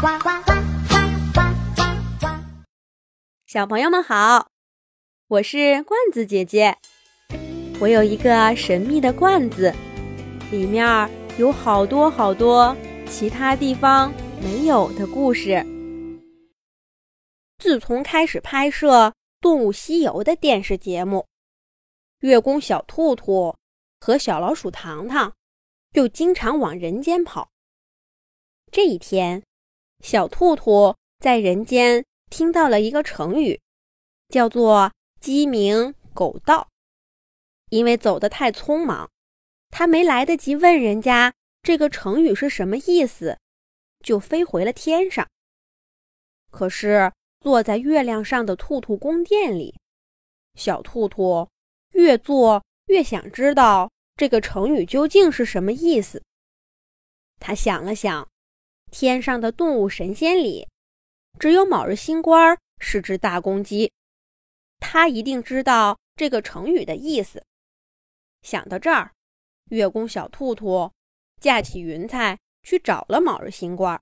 呱呱呱呱呱呱呱！小朋友们好，我是罐子姐姐。我有一个神秘的罐子，里面有好多好多其他地方没有的故事。自从开始拍摄《动物西游》的电视节目，月宫小兔兔和小老鼠糖糖就经常往人间跑。这一天，小兔兔在人间听到了一个成语，叫做“鸡鸣狗盗”。因为走得太匆忙，他没来得及问人家这个成语是什么意思，就飞回了天上。可是坐在月亮上的兔兔宫殿里，小兔兔越坐越想知道这个成语究竟是什么意思。他想了想。天上的动物神仙里，只有卯日星官是只大公鸡，他一定知道这个成语的意思。想到这儿，月宫小兔兔架起云彩去找了卯日星官。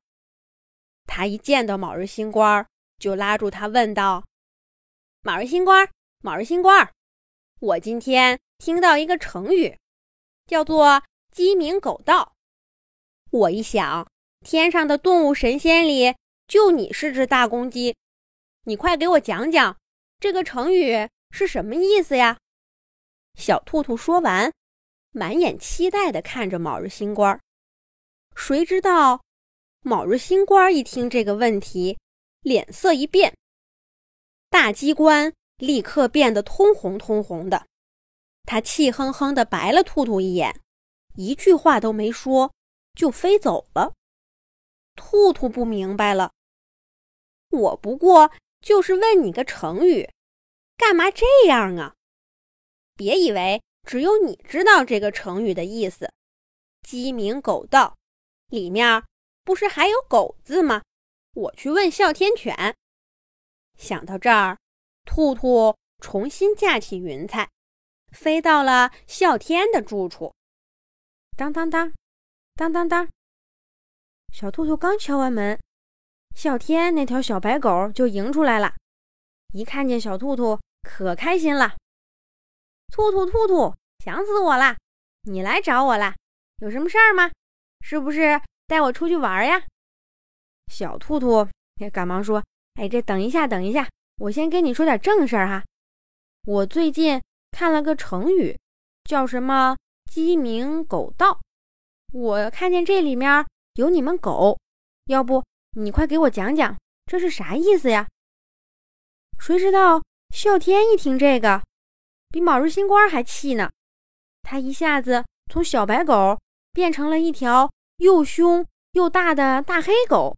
他一见到卯日星官，就拉住他问道：“卯日星官，卯日星官，我今天听到一个成语，叫做‘鸡鸣狗盗’。我一想。”天上的动物神仙里，就你是只大公鸡，你快给我讲讲这个成语是什么意思呀？小兔兔说完，满眼期待地看着卯日星官。谁知道，卯日星官一听这个问题，脸色一变，大鸡冠立刻变得通红通红的，他气哼哼地白了兔兔一眼，一句话都没说，就飞走了。兔兔不明白了，我不过就是问你个成语，干嘛这样啊？别以为只有你知道这个成语的意思，“鸡鸣狗盗”里面不是还有“狗”字吗？我去问哮天犬。想到这儿，兔兔重新架起云彩，飞到了哮天的住处。当当当，当当当。小兔兔刚敲完门，哮天那条小白狗就迎出来了。一看见小兔兔，可开心了。兔兔兔兔，想死我了！你来找我了，有什么事儿吗？是不是带我出去玩呀？小兔兔也赶忙说：“哎，这等一下，等一下，我先跟你说点正事儿哈。我最近看了个成语，叫什么‘鸡鸣狗盗’。我看见这里面……”有你们狗，要不你快给我讲讲这是啥意思呀？谁知道啸天一听这个，比卯日星官还气呢。他一下子从小白狗变成了一条又凶又大的大黑狗，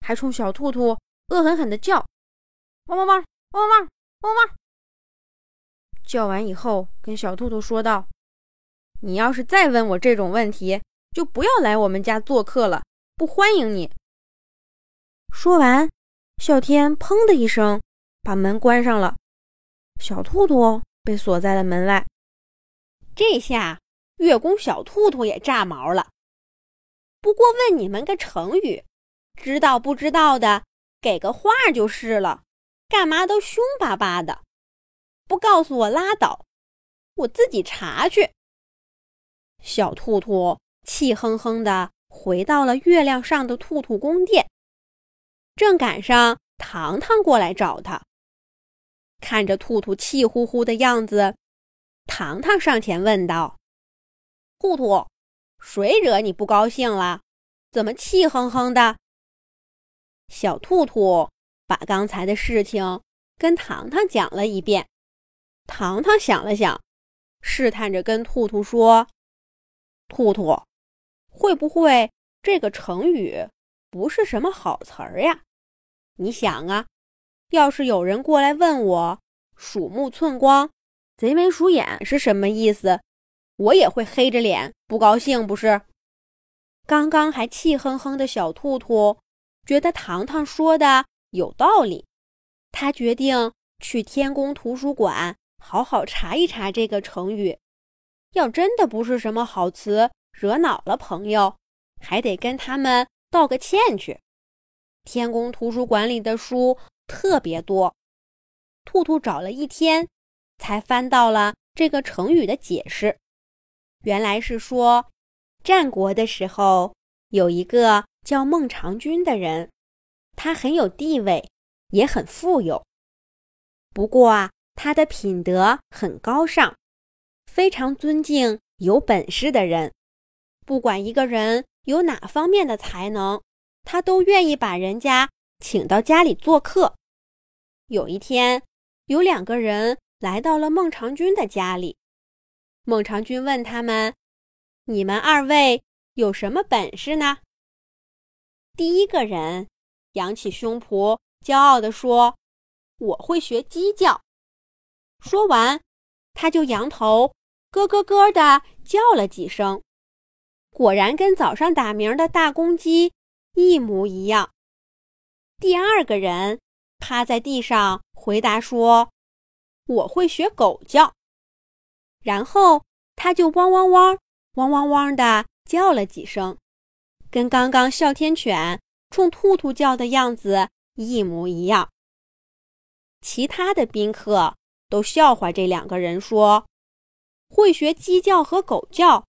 还冲小兔兔恶狠狠地叫：“汪汪汪，汪汪汪，汪汪！”叫完以后，跟小兔兔说道：“你要是再问我这种问题。”就不要来我们家做客了，不欢迎你。说完，哮天砰的一声把门关上了，小兔兔被锁在了门外。这下月宫小兔兔也炸毛了。不过问你们个成语，知道不知道的，给个话就是了。干嘛都凶巴巴的，不告诉我拉倒，我自己查去。小兔兔。气哼哼地回到了月亮上的兔兔宫殿，正赶上糖糖过来找他。看着兔兔气呼呼的样子，糖糖上前问道：“兔兔，谁惹你不高兴了？怎么气哼哼的？”小兔兔把刚才的事情跟糖糖讲了一遍。糖糖想了想，试探着跟兔兔说：“兔兔。”会不会这个成语不是什么好词儿呀？你想啊，要是有人过来问我“鼠目寸光，贼眉鼠眼”是什么意思，我也会黑着脸不高兴，不是？刚刚还气哼哼的小兔兔觉得糖糖说的有道理，他决定去天宫图书馆好好查一查这个成语。要真的不是什么好词。惹恼了朋友，还得跟他们道个歉去。天宫图书馆里的书特别多，兔兔找了一天，才翻到了这个成语的解释。原来是说，战国的时候有一个叫孟尝君的人，他很有地位，也很富有。不过啊，他的品德很高尚，非常尊敬有本事的人。不管一个人有哪方面的才能，他都愿意把人家请到家里做客。有一天，有两个人来到了孟尝君的家里。孟尝君问他们：“你们二位有什么本事呢？”第一个人扬起胸脯，骄傲地说：“我会学鸡叫。”说完，他就扬头咯咯咯地叫了几声。果然跟早上打鸣的大公鸡一模一样。第二个人趴在地上回答说：“我会学狗叫。”然后他就汪汪汪、汪汪汪的叫了几声，跟刚刚哮天犬冲兔兔叫的样子一模一样。其他的宾客都笑话这两个人说：“会学鸡叫和狗叫。”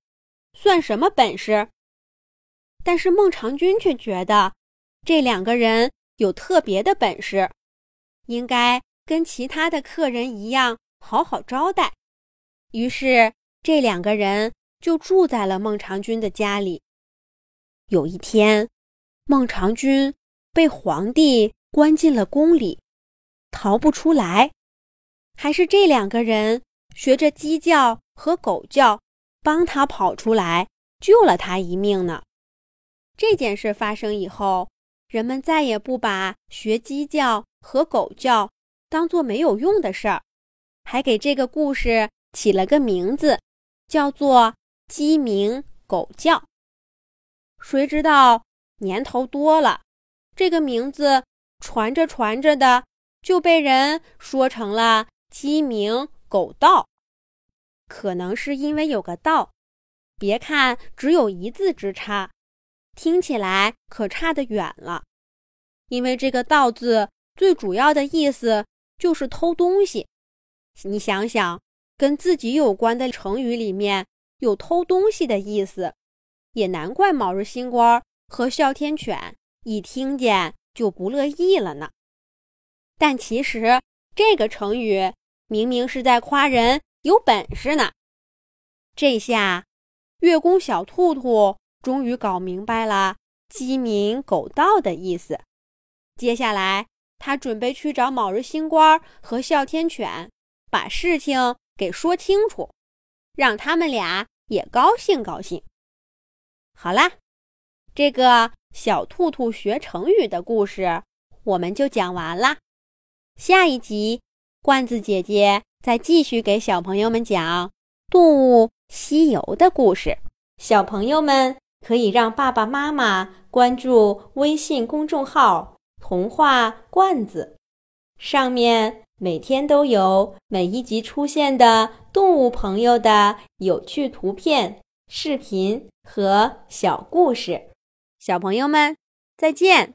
算什么本事？但是孟尝君却觉得这两个人有特别的本事，应该跟其他的客人一样好好招待。于是这两个人就住在了孟尝君的家里。有一天，孟尝君被皇帝关进了宫里，逃不出来，还是这两个人学着鸡叫和狗叫。帮他跑出来，救了他一命呢。这件事发生以后，人们再也不把学鸡叫和狗叫当做没有用的事儿，还给这个故事起了个名字，叫做“鸡鸣狗叫”。谁知道年头多了，这个名字传着传着的，就被人说成了“鸡鸣狗盗”。可能是因为有个“道”，别看只有一字之差，听起来可差得远了。因为这个“盗”字最主要的意思就是偷东西。你想想，跟自己有关的成语里面有偷东西的意思，也难怪卯日星官和哮天犬一听见就不乐意了呢。但其实这个成语明明是在夸人。有本事呢！这下，月宫小兔兔终于搞明白了“鸡鸣狗盗”的意思。接下来，他准备去找卯日星官和哮天犬，把事情给说清楚，让他们俩也高兴高兴。好啦，这个小兔兔学成语的故事我们就讲完啦。下一集，罐子姐姐。再继续给小朋友们讲《动物西游》的故事。小朋友们可以让爸爸妈妈关注微信公众号“童话罐子”，上面每天都有每一集出现的动物朋友的有趣图片、视频和小故事。小朋友们，再见。